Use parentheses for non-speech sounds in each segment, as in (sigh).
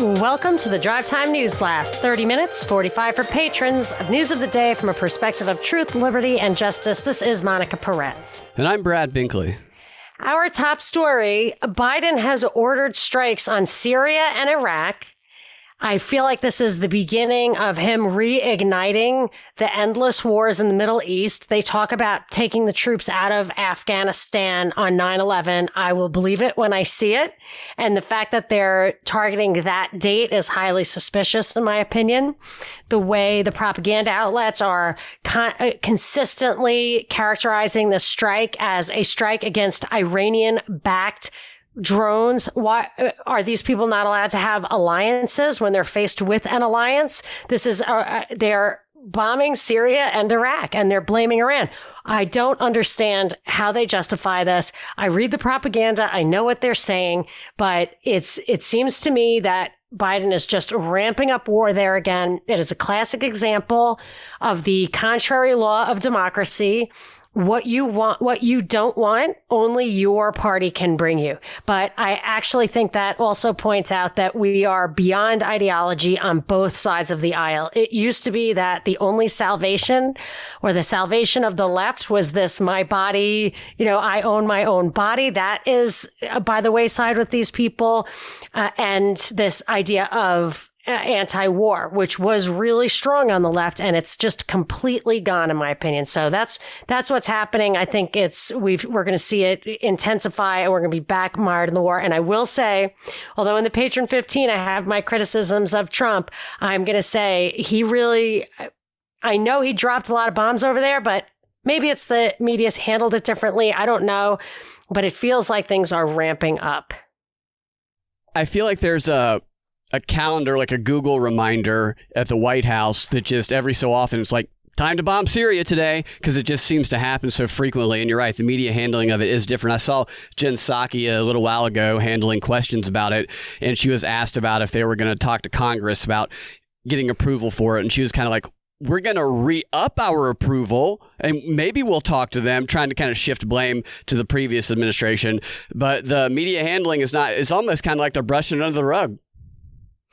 Welcome to the Drive Time News Blast. 30 minutes, 45 for patrons of news of the day from a perspective of truth, liberty, and justice. This is Monica Perez. And I'm Brad Binkley. Our top story Biden has ordered strikes on Syria and Iraq I feel like this is the beginning of him reigniting the endless wars in the Middle East. They talk about taking the troops out of Afghanistan on 9-11. I will believe it when I see it. And the fact that they're targeting that date is highly suspicious, in my opinion. The way the propaganda outlets are con- uh, consistently characterizing the strike as a strike against Iranian backed drones why are these people not allowed to have alliances when they're faced with an alliance? This is uh, uh, they're bombing Syria and Iraq and they're blaming Iran. I don't understand how they justify this. I read the propaganda. I know what they're saying but it's it seems to me that Biden is just ramping up war there again. It is a classic example of the contrary law of democracy what you want, what you don't want, only your party can bring you. But I actually think that also points out that we are beyond ideology on both sides of the aisle. It used to be that the only salvation or the salvation of the left was this, my body, you know, I own my own body. That is uh, by the wayside with these people. Uh, and this idea of Uh, anti-war, which was really strong on the left, and it's just completely gone, in my opinion. So that's that's what's happening. I think it's we've we're going to see it intensify, and we're going to be back mired in the war. And I will say, although in the patron 15, I have my criticisms of Trump, I'm going to say he really, I know he dropped a lot of bombs over there, but maybe it's the media's handled it differently. I don't know, but it feels like things are ramping up. I feel like there's a a calendar, like a Google reminder at the White House that just every so often it's like, time to bomb Syria today because it just seems to happen so frequently. And you're right, the media handling of it is different. I saw Jen Psaki a little while ago handling questions about it, and she was asked about if they were going to talk to Congress about getting approval for it. And she was kind of like, we're going to re up our approval and maybe we'll talk to them, trying to kind of shift blame to the previous administration. But the media handling is not, it's almost kind of like they're brushing it under the rug.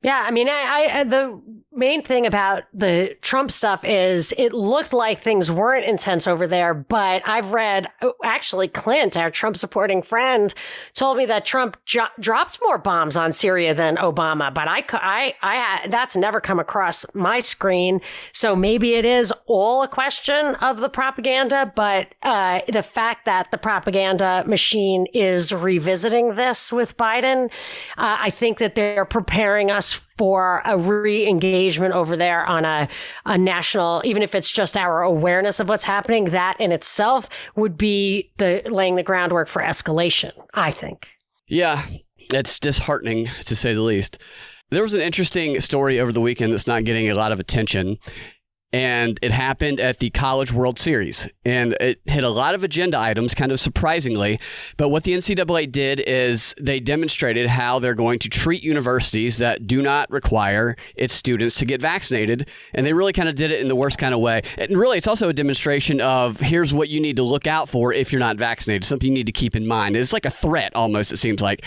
Yeah, I mean, I, I, the main thing about the Trump stuff is it looked like things weren't intense over there, but I've read oh, actually Clint, our Trump supporting friend, told me that Trump jo- dropped more bombs on Syria than Obama, but I, I, I, that's never come across my screen. So maybe it is all a question of the propaganda, but uh, the fact that the propaganda machine is revisiting this with Biden, uh, I think that they're preparing us for a re-engagement over there on a, a national, even if it's just our awareness of what's happening, that in itself would be the laying the groundwork for escalation, I think. Yeah, it's disheartening to say the least. There was an interesting story over the weekend that's not getting a lot of attention and it happened at the College World Series. And it hit a lot of agenda items, kind of surprisingly. But what the NCAA did is they demonstrated how they're going to treat universities that do not require its students to get vaccinated. And they really kind of did it in the worst kind of way. And really, it's also a demonstration of here's what you need to look out for if you're not vaccinated, something you need to keep in mind. It's like a threat almost, it seems like.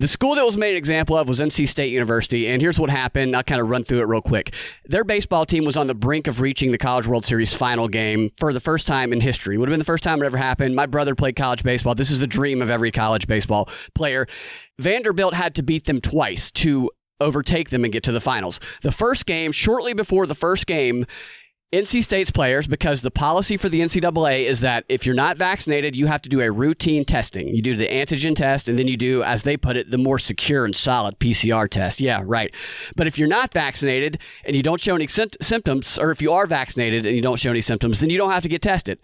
The school that was made an example of was NC State University, and here's what happened. I'll kind of run through it real quick. Their baseball team was on the brink of reaching the College World Series final game for the first time in history. Would have been the first time it ever happened. My brother played college baseball. This is the dream of every college baseball player. Vanderbilt had to beat them twice to overtake them and get to the finals. The first game, shortly before the first game, NC State's players, because the policy for the NCAA is that if you're not vaccinated, you have to do a routine testing. You do the antigen test, and then you do, as they put it, the more secure and solid PCR test. Yeah, right. But if you're not vaccinated and you don't show any symptoms, or if you are vaccinated and you don't show any symptoms, then you don't have to get tested.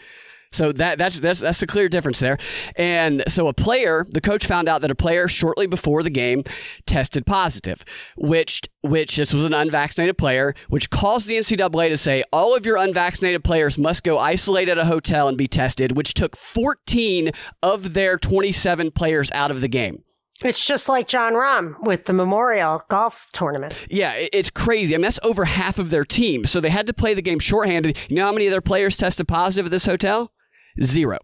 So that that's that's that's a clear difference there. And so a player, the coach found out that a player shortly before the game tested positive, which which this was an unvaccinated player, which caused the NCAA to say all of your unvaccinated players must go isolate at a hotel and be tested, which took 14 of their 27 players out of the game. It's just like Jon Rahm with the Memorial Golf Tournament. Yeah, it's crazy. I mean, that's over half of their team. So they had to play the game shorthanded. You know how many of their players tested positive at this hotel? Zero.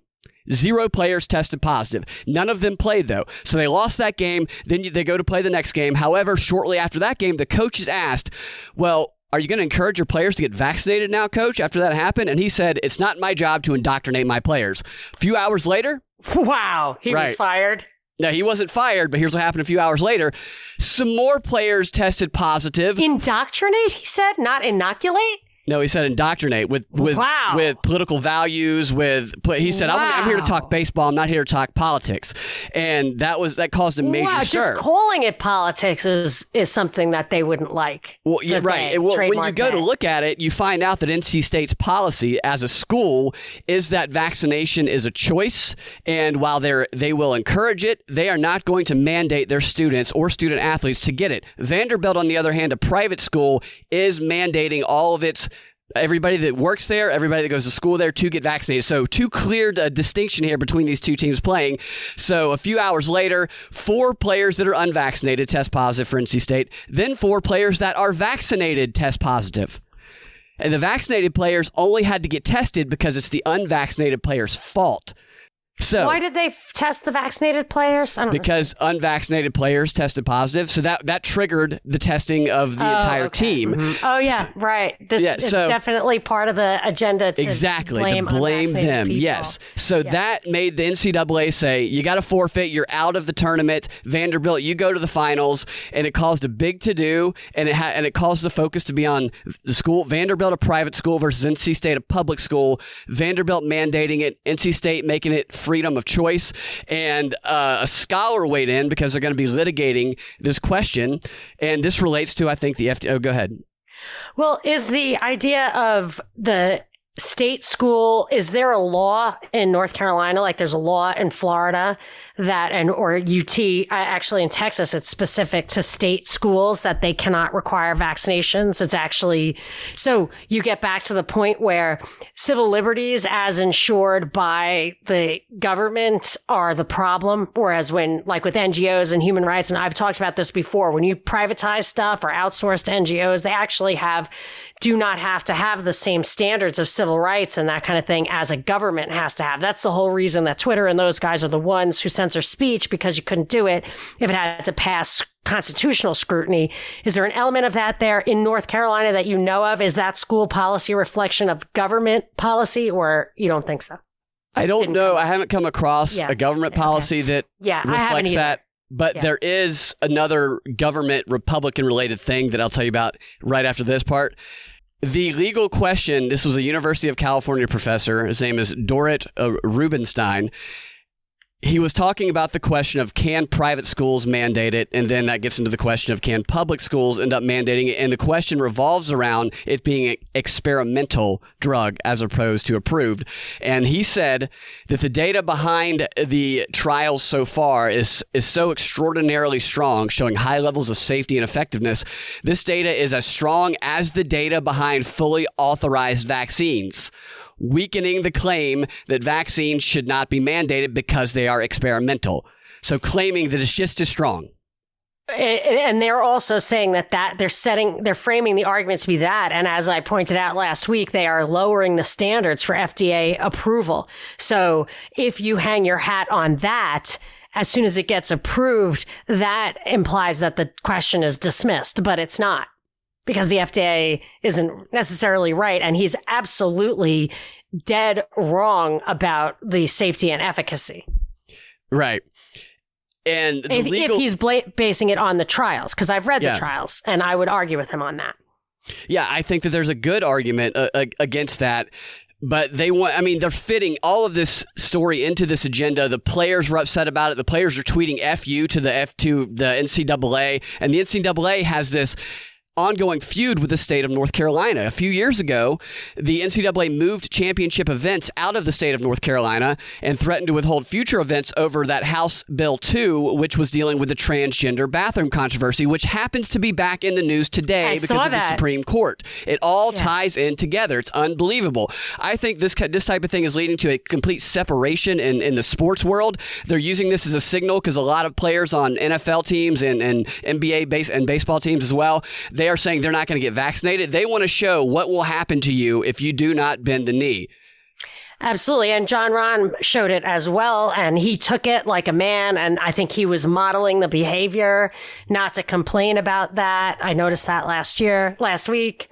Zero players tested positive. None of them played though. So they lost that game. Then they go to play the next game. However, shortly after that game, the coach is asked, well, are you going to encourage your players to get vaccinated now, coach, after that happened? And he said, It's not my job to indoctrinate my players. A few hours later, wow, he right. was fired. No, he wasn't fired, but here's what happened a few hours later. Some more players tested positive. Indoctrinate, he said, not inoculate? No, he said indoctrinate with with wow. with political values. With he said, wow. I'm, I'm, here to talk baseball. I'm not here to talk politics," and that was that caused a major wow, stir. Just calling it politics is is something that they wouldn't like. Well, yeah, right. well, when you go to look at it, you find out that NC State's policy as a school is that vaccination is a choice, and while they they will encourage it, they are not going to mandate their students or student athletes to get it. Vanderbilt, on the other hand, a private school, is mandating all of its everybody that works there, everybody that goes to school there to get vaccinated. So, two clear uh, distinction here between these two teams playing. So, a few hours later, four players that are unvaccinated test positive for NC State, then four players that are vaccinated test positive. And the vaccinated players only had to get tested because it's the unvaccinated player's fault. So why did they f- test the vaccinated players? because know. unvaccinated players tested positive, so that that triggered the testing of the oh, entire okay. team. Mm-hmm. Oh yeah, so, right. This yeah, is so, definitely part of the agenda. To exactly blame to blame them. People. Yes. So yes. that made the NCAA say you got to forfeit. You're out of the tournament. Vanderbilt, you go to the finals, and it caused a big to do, and it ha- and it caused the focus to be on the school. Vanderbilt, a private school, versus NC State, a public school. Vanderbilt mandating it. NC State making it freedom of choice. And uh, a scholar weighed in because they're going to be litigating this question. And this relates to, I think, the FD. Oh, go ahead. Well, is the idea of the state school is there a law in north carolina like there's a law in florida that and or ut actually in texas it's specific to state schools that they cannot require vaccinations? It's actually so you get back to the point where civil liberties as ensured by the government are the problem whereas when like with ngos and human rights and i've talked about this before when you privatize stuff or outsource to ngos they actually have do not have to have the same standards of civil rights and that kind of thing as a government has to have. That's the whole reason that Twitter and those guys are the ones who censor speech because you couldn't do it if it had to pass constitutional scrutiny. Is there an element of that there in North Carolina that you know of? Is that school policy a reflection of government policy or you don't think so? I don't know. I haven't come across yeah. a government policy okay. that yeah, reflects that. But yeah. there is another government Republican related thing that I'll tell you about right after this part. The legal question this was a University of California professor. His name is Dorit uh, Rubinstein he was talking about the question of can private schools mandate it and then that gets into the question of can public schools end up mandating it and the question revolves around it being an experimental drug as opposed to approved. And he said that the data behind the trials so far is is so extraordinarily strong showing high levels of safety and effectiveness. This data is as strong as the data behind fully authorized vaccines weakening the claim that vaccines should not be mandated because they are experimental. So claiming that it's just as strong. And they're also saying that that they're setting, they're framing the argument to be that. And as I pointed out last week, they are lowering the standards for FDA approval. So if you hang your hat on that, as soon as it gets approved, that implies that the question is dismissed, but it's not because the FDA isn't necessarily right. And he's absolutely dead wrong about the safety and efficacy. Right. And if, legal- if, he's bla- basing it on the trials, because I've read yeah. the trials and I would argue with him on that. Yeah, I think that there's a good argument uh, against that but they want i mean they're fitting all of this story into this agenda the players were upset about it the players are tweeting fu to the f to the ncaa and the ncaa has this ongoing feud with the state of North Carolina. A few years ago, the NCAA moved championship events out of the state of North Carolina and threatened to withhold future events over that House Bill 2, which was dealing with the transgender bathroom controversy, which happens to be back in the news today I because of that. the Supreme Court. It all yeah. ties in together. It's unbelievable. I think this this type of thing is leading to a complete separation in, in the sports world. They're using this as a signal because a lot of players on NFL teams and, and NBA base and baseball teams as well, they they are saying they're not going to get vaccinated. They want to show what will happen to you if you do not bend the knee. Absolutely. And Jon Rahm showed it as well. And he took it like a man. And I think he was modeling the behavior not to complain about that. I noticed that last year, last week.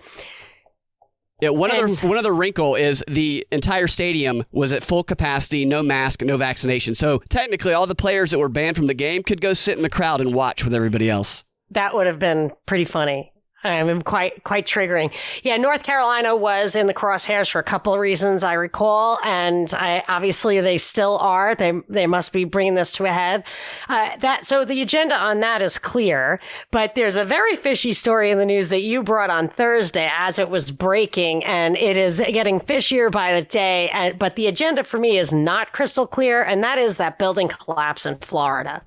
Yeah, one And- other one other wrinkle is the entire stadium was at full capacity, no mask, no vaccination. So technically, all the players that were banned from the game could go sit in the crowd and watch with everybody else. That would have been pretty funny. I mean, quite quite triggering. Yeah, North Carolina was in the crosshairs for a couple of reasons I recall, and I obviously they still are. They they must be bringing this to a head. Uh, that so the agenda on that is clear, but there's a very fishy story in the news that you brought on Thursday as it was breaking, and it is getting fishier by the day. And but the agenda for me is not crystal clear, and that is that building collapse in Florida.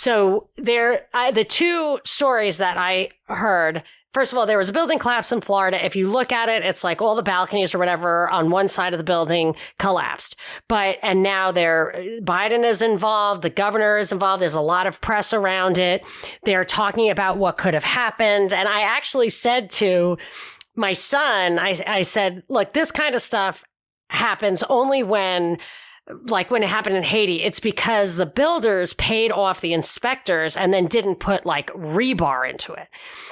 So there, I, the two stories that I heard. First of all, there was a building collapse in Florida. If you look at it, it's like all the balconies or whatever on one side of the building collapsed. But, and now there, Biden is involved. The governor is involved. There's a lot of press around it. They're talking about what could have happened. And I actually said to my son, I, I said, look, this kind of stuff happens only when like when it happened in Haiti, it's because the builders paid off the inspectors and then didn't put like rebar into it.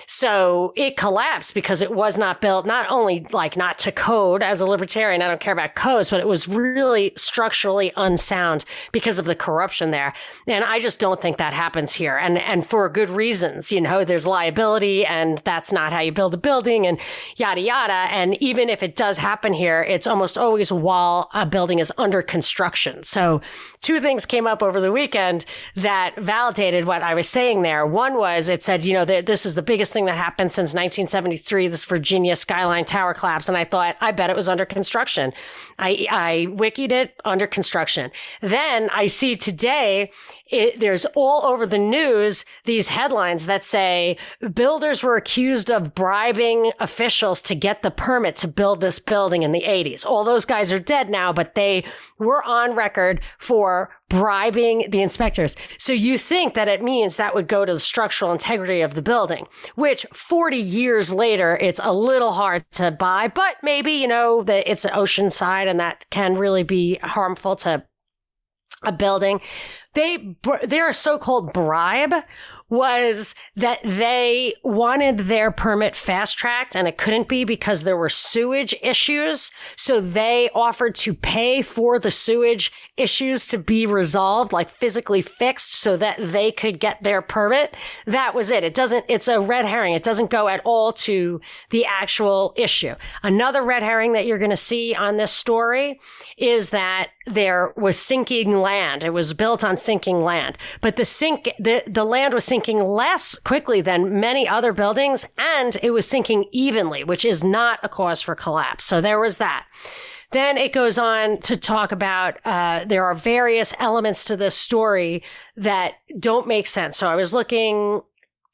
So it collapsed because it was not built, not only like not to code as a libertarian, I don't care about codes, but it was really structurally unsound because of the corruption there. And I just don't think that happens here. And, and for good reasons, you know, there's liability and that's not how you build a building and yada, yada. And even if it does happen here, it's almost always while a building is under construction. So two things came up over the weekend that validated what I was saying there. One was it said, you know, that this is the biggest thing that happened since 1973, this Virginia Skyline Tower collapse. And I thought, I bet it was under construction. I, I wikied it under construction. Then I see today, it, there's all over the news these headlines that say builders were accused of bribing officials to get the permit to build this building in the 80s. All those guys are dead now, but they were on record for bribing the inspectors. So you think that it means that would go to the structural integrity of the building, which 40 years later, it's a little hard to buy, but maybe, you know, that it's an ocean side and that can really be harmful to a building. They, their so-called bribe was that they wanted their permit fast tracked and it couldn't be because there were sewage issues. So they offered to pay for the sewage issues to be resolved, like physically fixed so that they could get their permit. That was it. It doesn't, it's a red herring. It doesn't go at all to the actual issue. Another red herring that you're going to see on this story is that there was sinking land. It was built on sinking land, but the sink, the, the land was sinking less quickly than many other buildings and it was sinking evenly, which is not a cause for collapse. So there was that. Then it goes on to talk about uh, there are various elements to this story that don't make sense. So I was looking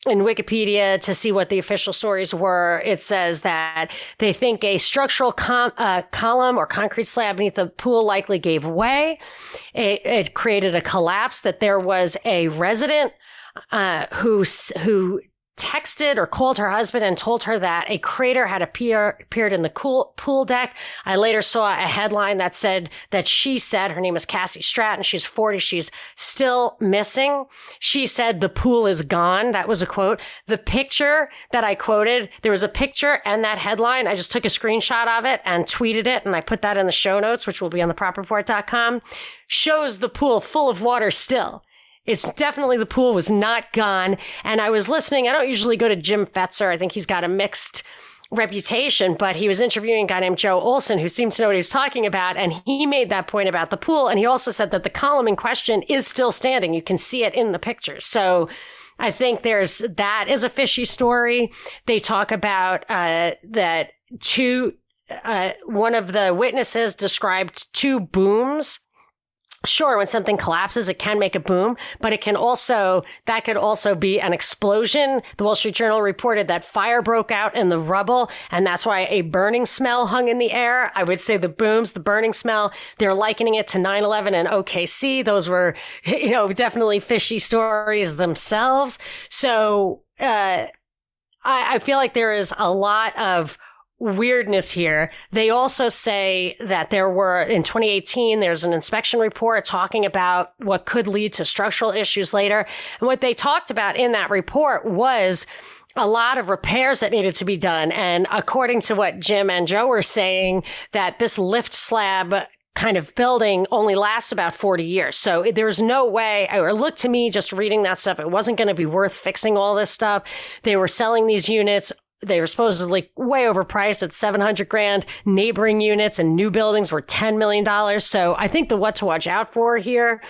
in Wikipedia to see what the official stories were. It says that they think a structural com- uh, column or concrete slab beneath the pool likely gave way. It, it created a collapse. That there was a resident uh, who who texted or called her husband and told her that a crater had appear, appeared in the cool, pool deck. I later saw a headline that said that she said her name is Cassie Stratton. She's 40. She's still missing. She said the pool is gone. That was a quote. The picture that I quoted, there was a picture and that headline. I just took a screenshot of it and tweeted it and I put that in the show notes, which will be on the propreport.com shows the pool full of water still. It's definitely the pool was not gone. And I was listening. I don't usually go to Jim Fetzer. I think he's got a mixed reputation, but he was interviewing a guy named Joe Olson who seemed to know what he was talking about. And he made that point about the pool. And he also said that the column in question is still standing. You can see it in the pictures. So I think there's that is a fishy story. They talk about uh, that two, uh, one of the witnesses described two booms Sure, when something collapses, it can make a boom, but it can also, that could also be an explosion. The Wall Street Journal reported that fire broke out in the rubble, and that's why a burning smell hung in the air. I would say the booms, the burning smell, they're likening it to 9-11 and OKC. Those were, (laughs) you know, definitely fishy stories themselves. So, uh, I, I feel like there is a lot of weirdness here. They also say that there were in 2018 there's an inspection report talking about what could lead to structural issues later. And what they talked about in that report was a lot of repairs that needed to be done. And according to what Jim and Joe were saying, that this lift slab kind of building only lasts about 40 years. So there's no way, or it looked to me just reading that stuff, it wasn't going to be worth fixing all this stuff. They were selling these units they were supposedly way overpriced at 700 grand. Neighboring units and new buildings were $10 million. So I think the what to watch out for here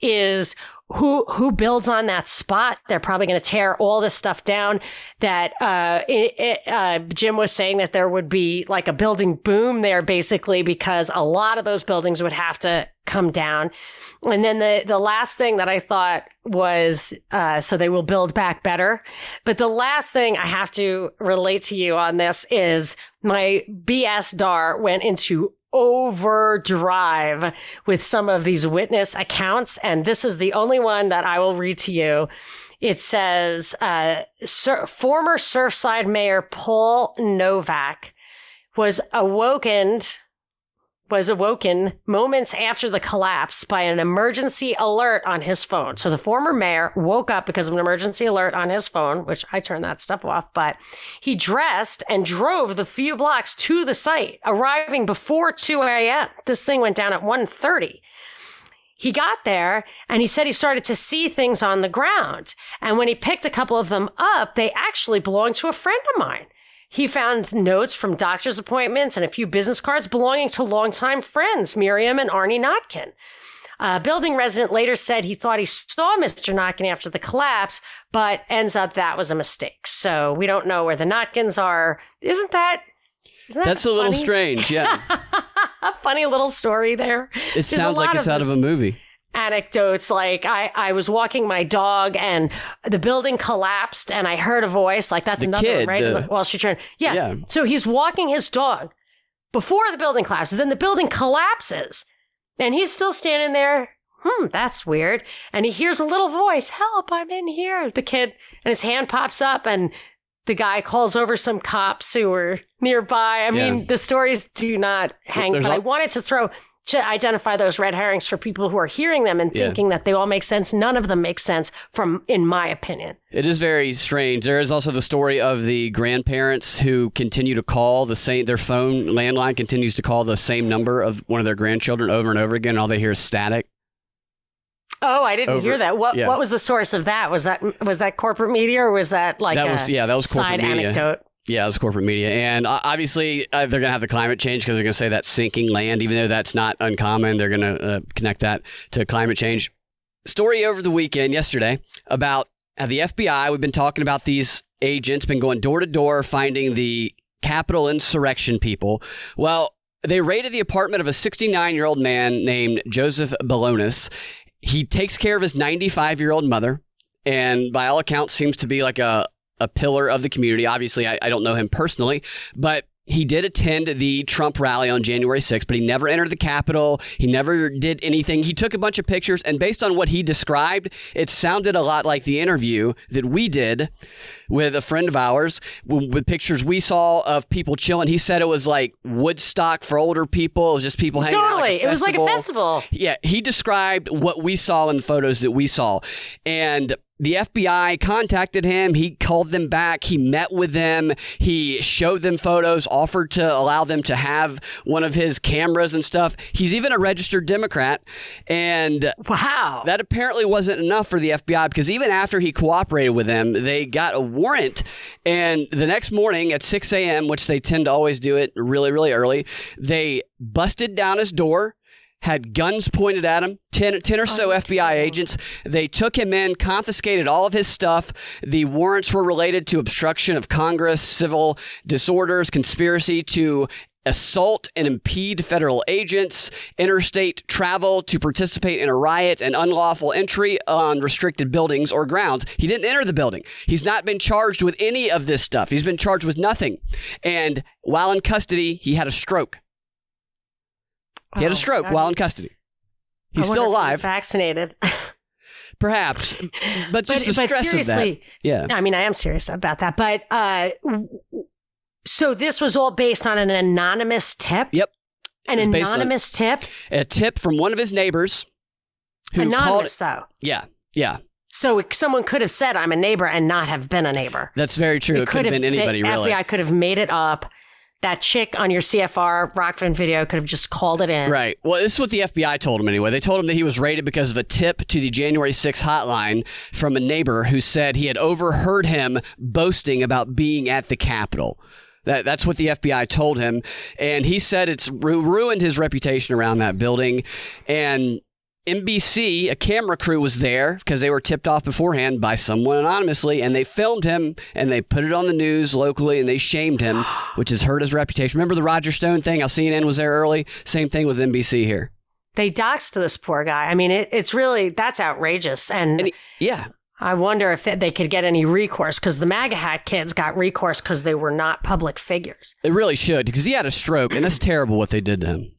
is who who builds on that spot. They're probably going to tear all this stuff down. That uh, it, it, uh, Jim was saying that there would be like a building boom there, basically, because a lot of those buildings would have to come down. And then the the last thing that I thought was uh, so they will build back better. But the last thing I have to relate to you on this is my BS DAR went into overdrive with some of these witness accounts. And this is the only one that I will read to you. It says, uh, former Surfside Mayor Paul Novack was awokened was awoken moments after the collapse by an emergency alert on his phone. So the former mayor woke up because of an emergency alert on his phone, which I turned that stuff off, but he dressed and drove the few blocks to the site, arriving before 2 a.m. This thing went down at 1.30 he got there and he said he started to see things on the ground. And when he picked a couple of them up, they actually belonged to a friend of mine. He found notes from doctor's appointments and a few business cards belonging to longtime friends, Miriam and Arnie Notkin. A building resident later said he thought he saw Mr. Notkin after the collapse, but ends up that was a mistake. So we don't know where the Notkins are. Isn't that? Isn't that That's a little strange. Yeah. (laughs) a funny little story there. It sounds like it's out of a movie. Anecdotes like I, I was walking my dog and the building collapsed and I heard a voice like that's The another kid, one, right? Wall Street Journal. Yeah. Yeah. So he's walking his dog before the building collapses. and the building collapses and he's still standing there. Hmm, that's weird. And he hears a little voice, help, I'm in here. The kid and his hand pops up and the guy calls over some cops who were nearby. I Yeah. mean, the stories do not hang, There's but I wanted to throw to identify those red herrings for people who are hearing them and Yeah. thinking that they all make sense. None of them make sense from, in my opinion. It is very strange. There is also the story of the grandparents who continue to call the same. Their phone landline continues to call the same number of one of their grandchildren over and over again. And all they hear is static. Oh, I didn't Over- hear that. What yeah. what was the source of that? Was that was that corporate media or was that like that a was yeah, that was corporate side media. anecdote? Yeah, it was corporate media, and uh, obviously uh, they're going to have the climate change because they're going to say that's sinking land, even though that's not uncommon. They're going to uh, connect that to climate change. Story over the weekend, yesterday, about how the FBI. We've been talking about these agents, been going door to door finding the Capitol insurrection people. Well, they raided the apartment of a 69 year old man named Joseph Balonis. He takes care of his 95 year old mother, and by all accounts, seems to be like a a pillar of the community. Obviously, I, I don't know him personally, but he did attend the Trump rally on January 6th, but he never entered the Capitol. He never did anything. He took a bunch of pictures, and based on what he described, it sounded a lot like the interview that we did with a friend of ours with pictures we saw of people chilling. He said it was like Woodstock for older people. It was just people hanging out. Totally. like it was like a festival. Yeah, he described what we saw in the photos that we saw. And the FBI contacted him. He called them back. He met with them. He showed them photos, offered to allow them to have one of his cameras and stuff. He's even a registered Democrat. And Wow. that apparently wasn't enough for the FBI because even after he cooperated with them, they got a warrant. And the next morning at 6 a.m., which they tend to always do it really, really early, they busted down his door, had guns pointed at him, 10, 10 or so oh FBI agents. They took him in, confiscated all of his stuff. The warrants were related to obstruction of Congress, civil disorders, conspiracy to assault and impede federal agents, interstate travel to participate in a riot, and unlawful entry on restricted buildings or grounds. He didn't enter the building. He's not been charged with any of this stuff. He's been charged with nothing. And while in custody, he had a stroke. He had a Oh, stroke God. while in custody. He's still if he was alive, vaccinated. (laughs) perhaps, but just but, the but stress of that. seriously, Yeah. I mean, I am serious about that. But uh, So this was all based on an anonymous tip? Yep. An anonymous tip? A tip from one of his neighbors who called. Anonymous, though. Yeah, yeah, So someone could have said, I'm a neighbor and not have been a neighbor. that's very true. It, could have been anybody, really. FBI could have made it up. That chick on your CFR Rokfin video could have just called it in. Right. Well, this is what the FBI told him anyway. They told him that he was raided because of a tip to the January 6 hotline from a neighbor who said he had overheard him boasting about being at the Capitol. That, that's what the FBI told him. And he said it's ru- ruined his reputation around that building. And NBC, a camera crew was there because they were tipped off beforehand by someone anonymously, and they filmed him and they put it on the news locally and they shamed him, which has hurt his reputation. Remember the Roger Stone thing? How CNN was there early? Same thing with NBC here. They doxed this poor guy. I mean, it, it's really, that's outrageous. And, And he- yeah, I wonder if they could get any recourse because the MAGA hat kids got recourse because they were not public figures. it really should because he had a stroke, and that's terrible what they did to him.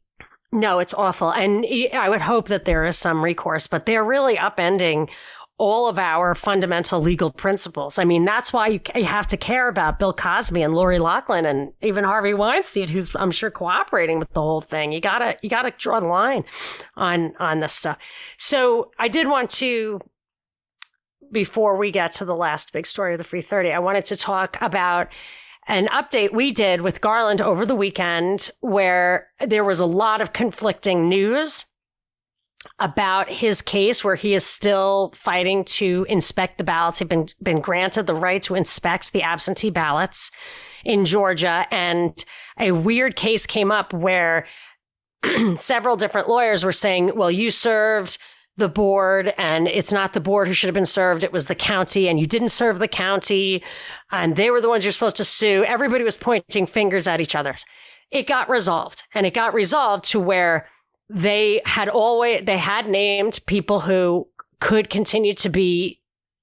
No, it's awful. And I would hope that there is some recourse, but they're really upending all of our fundamental legal principles. I mean, that's why you, have to care about Bill Cosby and Lori Loughlin and even Harvey Weinstein, who's I'm sure cooperating with the whole thing. You gotta you gotta draw the line on on this stuff. So I did want to before we get to the last big story of the free 30, I wanted to talk about an update we did with Garland over the weekend where there was a lot of conflicting news about his case where he is still fighting to inspect the ballots. He'd been, been granted the right to inspect the absentee ballots in Georgia. And a weird case came up where (clears throat) several different lawyers were saying, well, you served the board and it's not the board who should have been served. It was the county and you didn't serve the county and they were the ones you're supposed to sue. Everybody was pointing fingers at each other. It got resolved and it got resolved to where they had always, they had named people who could continue to be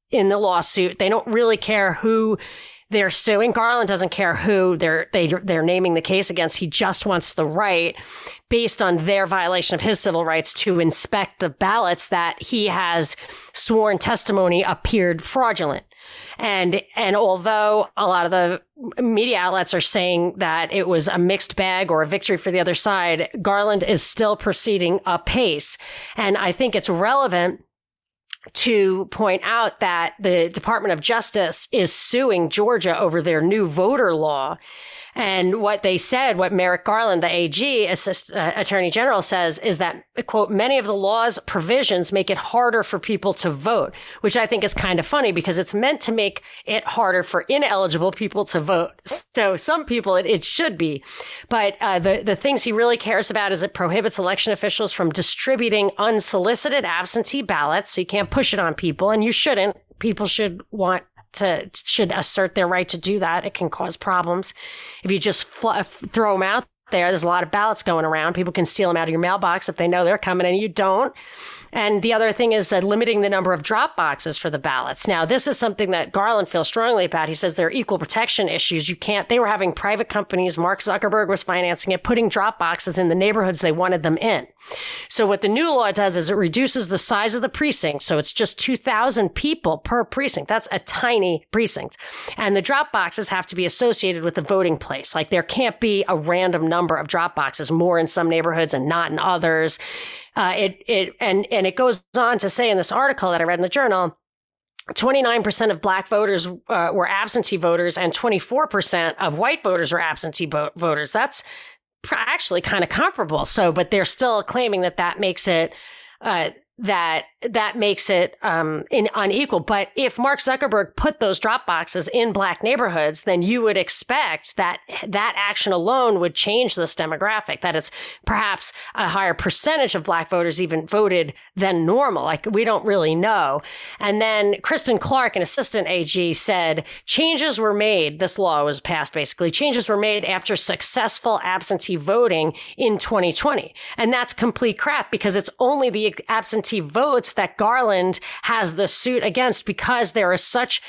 in the lawsuit. They don't really care who they're suing. Garland doesn't care who they're they, they're naming the case against. He just wants the right, based on their violation of his civil rights, to inspect the ballots that he has sworn testimony appeared fraudulent. And and although a lot of the media outlets are saying that it was a mixed bag or a victory for the other side, Garland is still proceeding apace. And I think it's relevant to point out that the Department of Justice is suing Georgia over their new voter law. And what they said, what Merrick Garland, the AG, assist, uh, Attorney General, says is that, quote, many of the law's provisions make it harder for people to vote, which I think is kind of funny because it's meant to make it harder for ineligible people to vote. So some people it, it should be. But uh, the, the things he really cares about is it prohibits election officials from distributing unsolicited absentee ballots. So you can't push it on people, and you shouldn't. People should want to should assert their right to do that. It can cause problems if you just fl- uh, throw them out there. There's a lot of ballots going around. People can steal them out of your mailbox if they know they're coming and you don't. And the other thing is that limiting the number of drop boxes for the ballots. Now, this is something that Garland feels strongly about. He says there are equal protection issues. You can't, they were having private companies, Mark Zuckerberg was financing it, putting drop boxes in the neighborhoods they wanted them in. So what the new law does is it reduces the size of the precinct. So it's just 2,000 people per precinct. That's a tiny precinct. And the drop boxes have to be associated with the voting place. Like there can't be a random number of drop boxes, more in some neighborhoods and not in others. Uh, it, it, and, and it goes on to say in this article that I read in the journal, 29% of black voters uh, were absentee voters and 24% of white voters were absentee bo- voters. That's actually kind of comparable. So, but they're still claiming that that makes it, uh, that that makes it um, in, unequal. But if Mark Zuckerberg put those drop boxes in black neighborhoods, then you would expect that that action alone would change this demographic. That it's perhaps a higher percentage of black voters even voted than normal. Like we don't really know. And then Kristen Clarke, an assistant AG, said changes were made. This law was passed basically. Changes were made after successful absentee voting in 2020, and that's complete crap because it's only the absentee votes that Garland has the suit against because there is such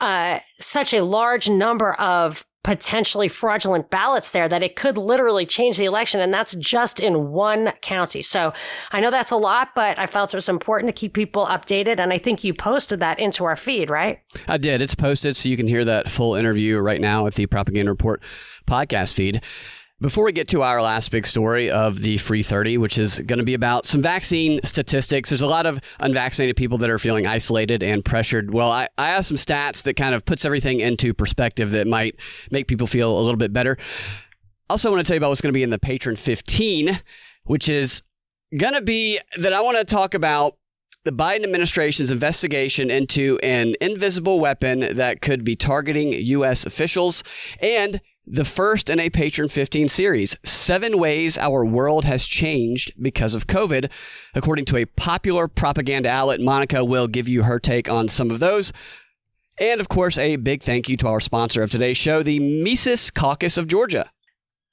uh, such a large number of potentially fraudulent ballots there that it could literally change the election. And that's just in one county. So I know that's a lot, but I felt it was important to keep people updated. And I think you posted that into our feed, right? I did. It's posted so you can hear that full interview right now at the Propaganda Report podcast feed. Before we get to our last big story of the free 30, which is going to be about some vaccine statistics, there's a lot of unvaccinated people that are feeling isolated and pressured. Well, I, I have some stats that kind of puts everything into perspective that might make people feel a little bit better. Also, want to tell you about what's going to be in the Patron 15, which is going to be that I want to talk about the Biden administration's investigation into an invisible weapon that could be targeting U.S. officials and the first in a Patron 15 series, Seven Ways Our World Has Changed Because of COVID. According to a popular propaganda outlet, Monica will give you her take on some of those. And of course, a big thank you to our sponsor of today's show, the Mises Caucus of Georgia.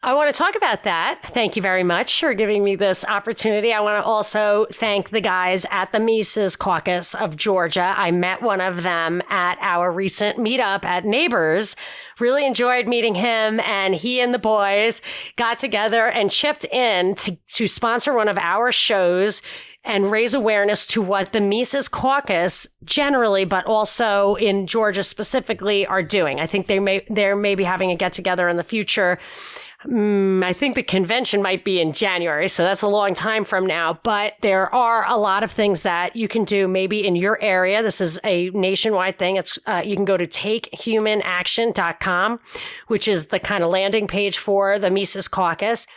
I want to talk about that. Thank you very much for giving me this opportunity. I want to also thank the guys at the Mises Caucus of Georgia. I met one of them at our recent meetup at Neighbors. Really enjoyed meeting him and he and the boys got together and chipped in to, to sponsor one of our shows and raise awareness to what the Mises Caucus generally, but also in Georgia specifically, are doing. I think they may they're maybe having a get together in the future Mm, I think the convention might be in January, so that's a long time from now. But there are a lot of things that you can do maybe in your area. This is a nationwide thing. It's uh, you can go to takehumanaction.com, which is the kind of landing page for the Mises Caucus.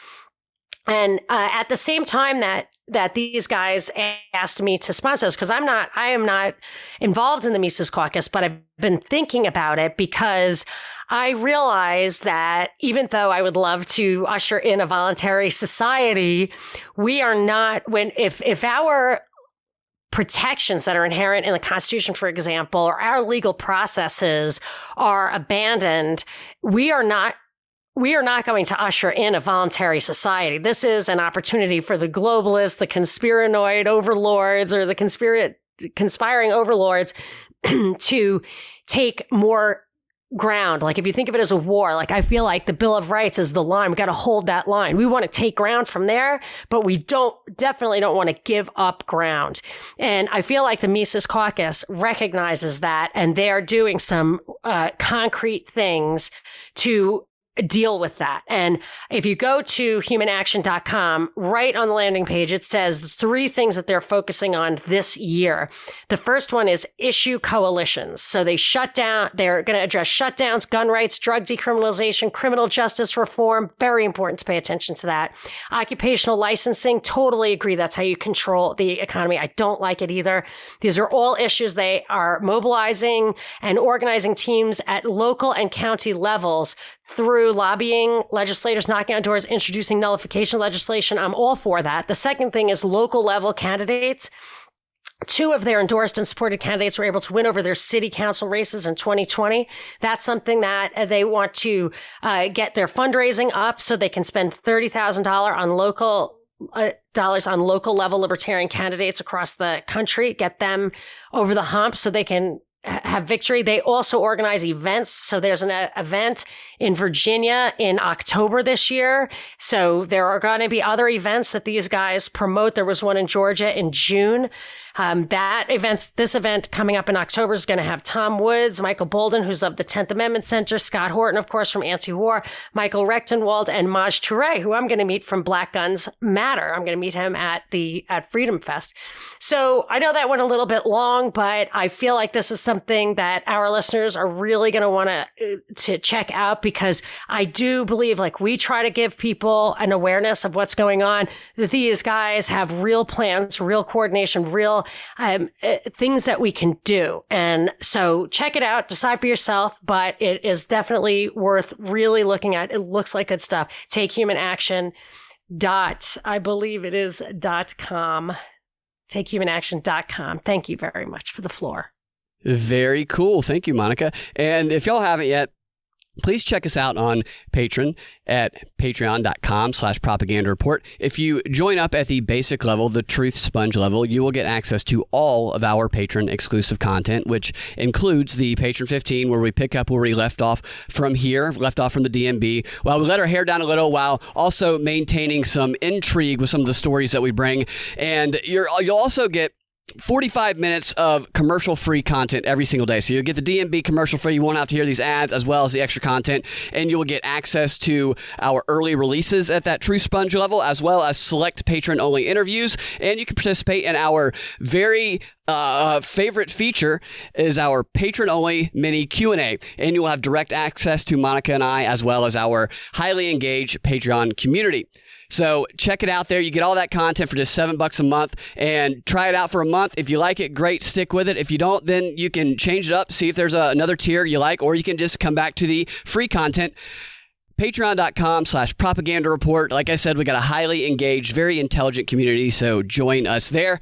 And uh, at the same time that that these guys asked me to sponsor us, because I'm not, I am not involved in the Mises Caucus, but I've been thinking about it because I realize that even though I would love to usher in a voluntary society, we are not when if if our protections that are inherent in the Constitution, for example, or our legal processes are abandoned, we are not we are not going to usher in a voluntary society. This is an opportunity for the globalists, the conspiranoid overlords, or the conspira- conspiring overlords (clears throat) to take more ground. Like if you think of it as a war, like I feel like the Bill of Rights is the line. We got to hold that line. We want to take ground from there, but we don't definitely don't want to give up ground. And I feel like the Mises Caucus recognizes that, and they are doing some uh, concrete things to deal with that. And if you go to humanaction.com, right on the landing page, it says three things that they're focusing on this year. The first one is issue coalitions. So they shut down, they're going to address shutdowns, gun rights, drug decriminalization, criminal justice reform. Very important to pay attention to that. Occupational licensing, totally agree. That's how you control the economy. I don't like it either. These are all issues they are mobilizing and organizing teams at local and county levels through lobbying, legislators knocking on doors, introducing nullification legislation. I'm all for that. The second thing is local level candidates. Two of their endorsed and supported candidates were able to win over their city council races in 2020. That's something that uh, they want to uh, get their fundraising up so they can spend $30,000 on local uh, dollars on local level libertarian candidates across the country, get them over the hump so they can have victory. They also organize events. So there's an uh, event in Virginia in October this year. So there are going to be other events that these guys promote. There was one in Georgia in June. Um, that event, this event coming up in October is going to have Tom Woods, Michael Boldin, who's of the 10th Amendment Center, Scott Horton, of course, from Anti-War, Michael Rectenwald, and Maj Touré, who I'm going to meet from Black Guns Matter. I'm going to meet him at the, at Freedom Fest. So I know that went a little bit long, but I feel like this is something that our listeners are really going to want to, uh, to check out because I do believe like we try to give people an awareness of what's going on. That these guys have real plans, real coordination, real um, uh, things that we can do. And so check it out, decide for yourself, but it is definitely worth really looking at. It looks like good stuff. Take human action dot, I believe it is dot com. Takehumanaction.com. Thank you very much for the floor. Very cool. Thank you, Monica. And if y'all haven't yet, please check us out on Patreon at patreon.com slash propaganda report. If you join up at the basic level, the truth sponge level, you will get access to all of our patron exclusive content, which includes the patron 15, where we pick up where we left off from here, left off from the DNB, while we let our hair down a little while also maintaining some intrigue with some of the stories that we bring. And you're, you'll also get 45 minutes of commercial free content every single day. So you'll get the DNB commercial free. You won't have to hear these ads as well as the extra content. And you will get access to our early releases at that True Sponge level, as well as select patron only interviews. And you can participate in our very uh, favorite feature is our patron only mini Q&A and you will have direct access to Monica and I as well as our highly engaged Patreon community. So check it out there. You get all that content for just seven bucks a month and try it out for a month. If you like it, great, stick with it. If you don't, then you can change it up, see if there's a, another tier you like, or you can just come back to the free content. Patreon.com slash propaganda report. Like I said, we got a highly engaged, very intelligent community, so join us there.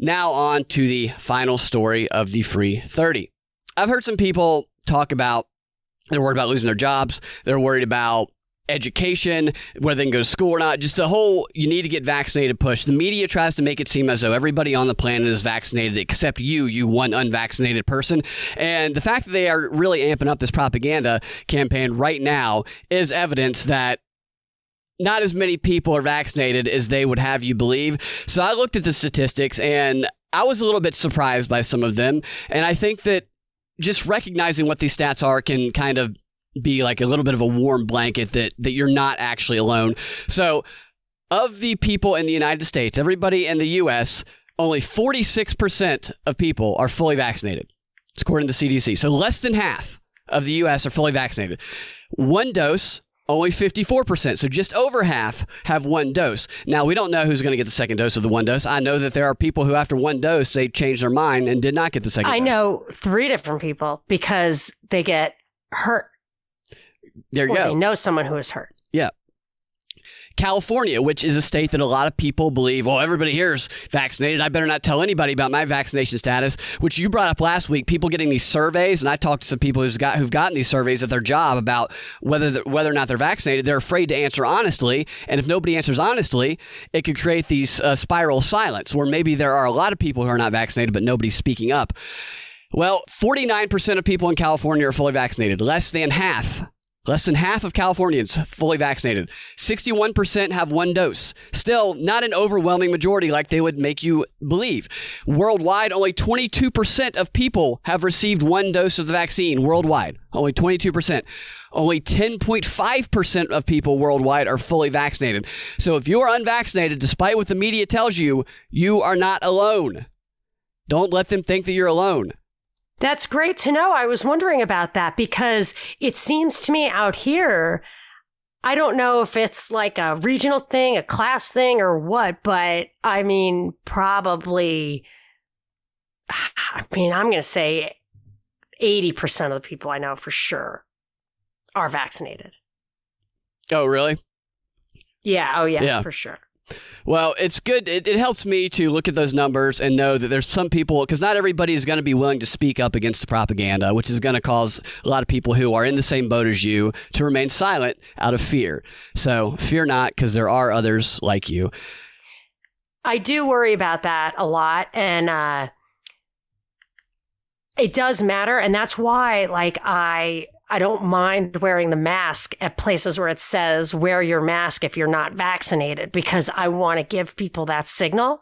Now on to the final story of the free 30. I've heard some people talk about they're worried about losing their jobs. They're worried about education, whether they can go to school or not, just the whole you need to get vaccinated push. The media tries to make it seem as though everybody on the planet is vaccinated except you, you one unvaccinated person. And the fact that they are really amping up this propaganda campaign right now is evidence that not as many people are vaccinated as they would have you believe. So I looked at the statistics and I was a little bit surprised by some of them. And I think that just recognizing what these stats are can kind of be like a little bit of a warm blanket that that you're not actually alone. So, of the people in the United States, everybody in the US, only 46% of people are fully vaccinated. It's according to the CDC. So less than half of the US are fully vaccinated. One dose only 54%. So just over half have one dose. Now, we don't know who's going to get the second dose of the one dose. I know that there are people who, after one dose, they changed their mind and did not get the second I dose. know three different people because they get hurt There you or go. they know someone who is hurt. Yeah. California, which is a state that a lot of people believe, well, everybody here is vaccinated. I better not tell anybody about my vaccination status, which you brought up last week. People getting these surveys, and I talked to some people who's got who've gotten these surveys at their job about whether the, whether or not they're vaccinated. They're afraid to answer honestly, and if nobody answers honestly, it could create these uh, spiral silence, where maybe there are a lot of people who are not vaccinated, but nobody's speaking up. Well, 49% of people in California are fully vaccinated, less than half Less than half of Californians fully vaccinated. 61% have one dose. Still, not an overwhelming majority like they would make you believe. Worldwide, only 22% of people have received one dose of the vaccine worldwide. Only 22%. Only 10.5% of people worldwide are fully vaccinated. So if you're unvaccinated, despite what the media tells you, you are not alone. Don't let them think that you're alone. That's great to know. I was wondering about that because it seems to me out here, I don't know if it's like a regional thing, a class thing, or what, but I mean, probably, (sighs) I mean, I'm going to say 80% of the people I know for sure are vaccinated. Oh, really? Yeah. Oh, yeah, Yeah. for sure. Well, it's good. It, it helps me to look at those numbers and know that there's some people, because not everybody is going to be willing to speak up against the propaganda, which is going to cause a lot of people who are in the same boat as you to remain silent out of fear. So fear not, because there are others like you. I do worry about that a lot. And, uh, it does matter. And that's why, like, I, I don't mind wearing the mask at places where it says wear your mask if you're not vaccinated because I want to give people that signal.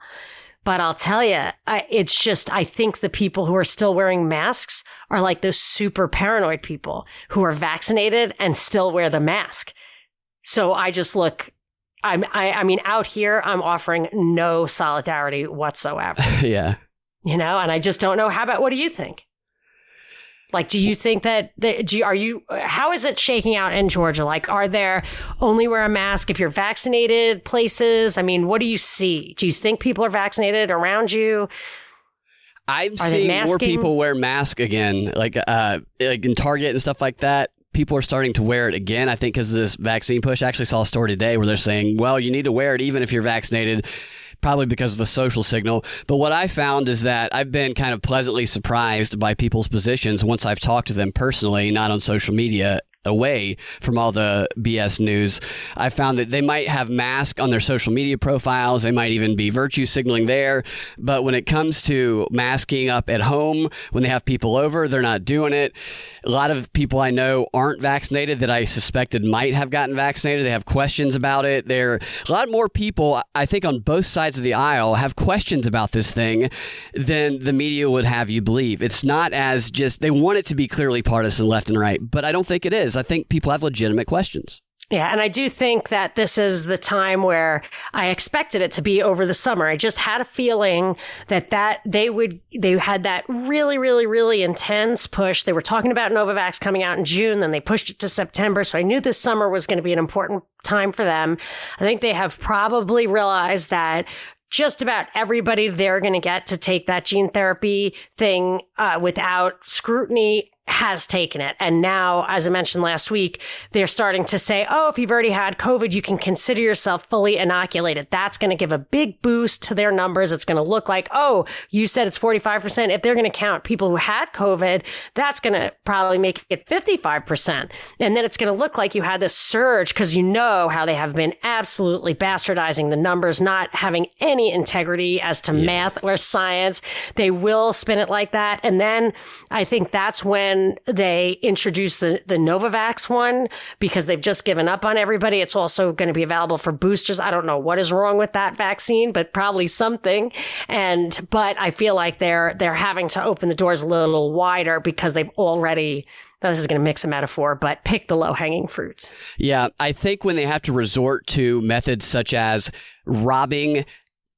But I'll tell you, I, it's just, I think the people who are still wearing masks are like those super paranoid people who are vaccinated and still wear the mask. So I just look, I'm, I, I mean, out here, I'm offering no solidarity whatsoever, (laughs) yeah. you know, and I just don't know. How about, what do you think? Like, do you think that, that do you, are you, how is it shaking out in Georgia? Like, are there only wear a mask if you're vaccinated places? I mean, what do you see? Do you think people are vaccinated around you? I'm Are seeing more people wear masks again, like uh, like in Target and stuff like that. People are starting to wear it again. I think because of this vaccine push. I actually saw a story today where they're saying, "Well, you need to wear it even if you're vaccinated." Probably because of a social signal. But what I found is that I've been kind of pleasantly surprised by people's positions once I've talked to them personally, not on social media, away from all the BS news, I found that they might have masks on their social media profiles. They might even be virtue signaling there. But when it comes to masking up at home, when they have people over, they're not doing it. A lot of people I know aren't vaccinated that I suspected might have gotten vaccinated. They have questions about it. There, are a lot more people, I think, on both sides of the aisle have questions about this thing than the media would have you believe. It's not as just they want it to be clearly partisan left and right, but I don't think it is. I think people have legitimate questions. Yeah, and I do think that this is the time where I expected it to be over the summer. I just had a feeling that that they would they had that really really really intense push. They were talking about Novavax coming out in June, then they pushed it to September, so I knew this summer was going to be an important time for them. I think they have probably realized that just about everybody they're going to get to take that gene therapy thing uh, without scrutiny has taken it. And now, as I mentioned last week, they're starting to say, oh, if you've already had COVID, you can consider yourself fully inoculated. That's going to give a big boost to their numbers. It's going to look like, oh, you said it's 45%. If they're going to count people who had COVID, that's going to probably make it 55%. And then it's going to look like you had this surge because you know how they have been absolutely bastardizing the numbers, not having any integrity as to yeah. math or science. They will spin it like that. And then I think that's when when they introduce the, the Novavax one because they've just given up on everybody. It's also going to be available for boosters. I don't know what is wrong with that vaccine, but probably something. And, but I feel like they're, they're having to open the doors a little wider because they've already this is going to mix a metaphor, but pick the low hanging fruit. Yeah, I think when they have to resort to methods such as robbing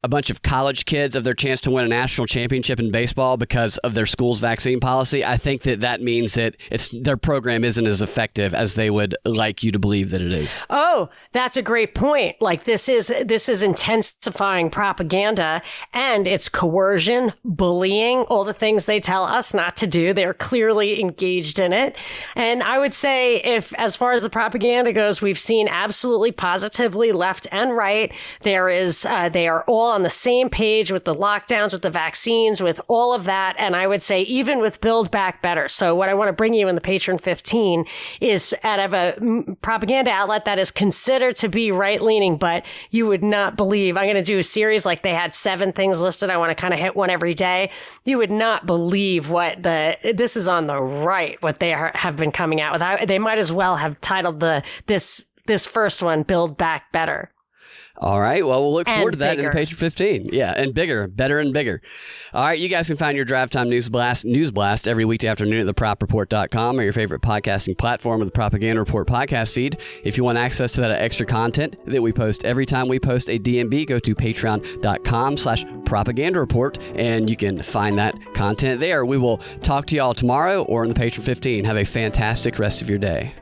a bunch of college kids of their chance to win a national championship in baseball because of their school's vaccine policy, I think that that means that it's their program isn't as effective as they would like you to believe that it is. Oh, that's a great point. Like this is this is intensifying propaganda and it's coercion, bullying, all the things they tell us not to do. They're clearly engaged in it. And I would say if as far as the propaganda goes, we've seen absolutely positively left and right. There is uh, they are all all on the same page with the lockdowns, with the vaccines, with all of that. And I would say even with Build Back Better. So what I want to bring you in the Patreon 15 is out of a mm, propaganda outlet that is considered to be right leaning, but you would not believe. I'm going to do a series like they had seven things listed. I want to kind of hit one every day. You would not believe what the, this is on the right, what they are, have been coming out with. I, they might as well have titled the, this, this first one, Build Back Better. All right. Well, we'll look and forward to that bigger. in the Patreon 15. Yeah, and bigger, better and bigger. All right. You guys can find your Drive Time News Blast, News Blast every weekday afternoon at thepropreport.com or your favorite podcasting platform or the Propaganda Report podcast feed. If you want access to that extra content that we post every time we post a DNB, go to patreon.com slash propaganda report and you can find that content there. We will talk to y'all tomorrow or in the Patreon 15. Have a fantastic rest of your day.